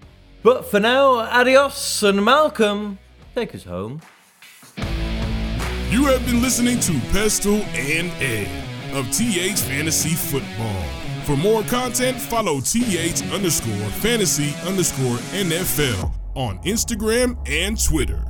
But for now, adios and Malcolm, take us home. You have been listening to Pestell and Ed of TH Fantasy Football. For more content, follow TH underscore fantasy underscore NFL on Instagram and Twitter.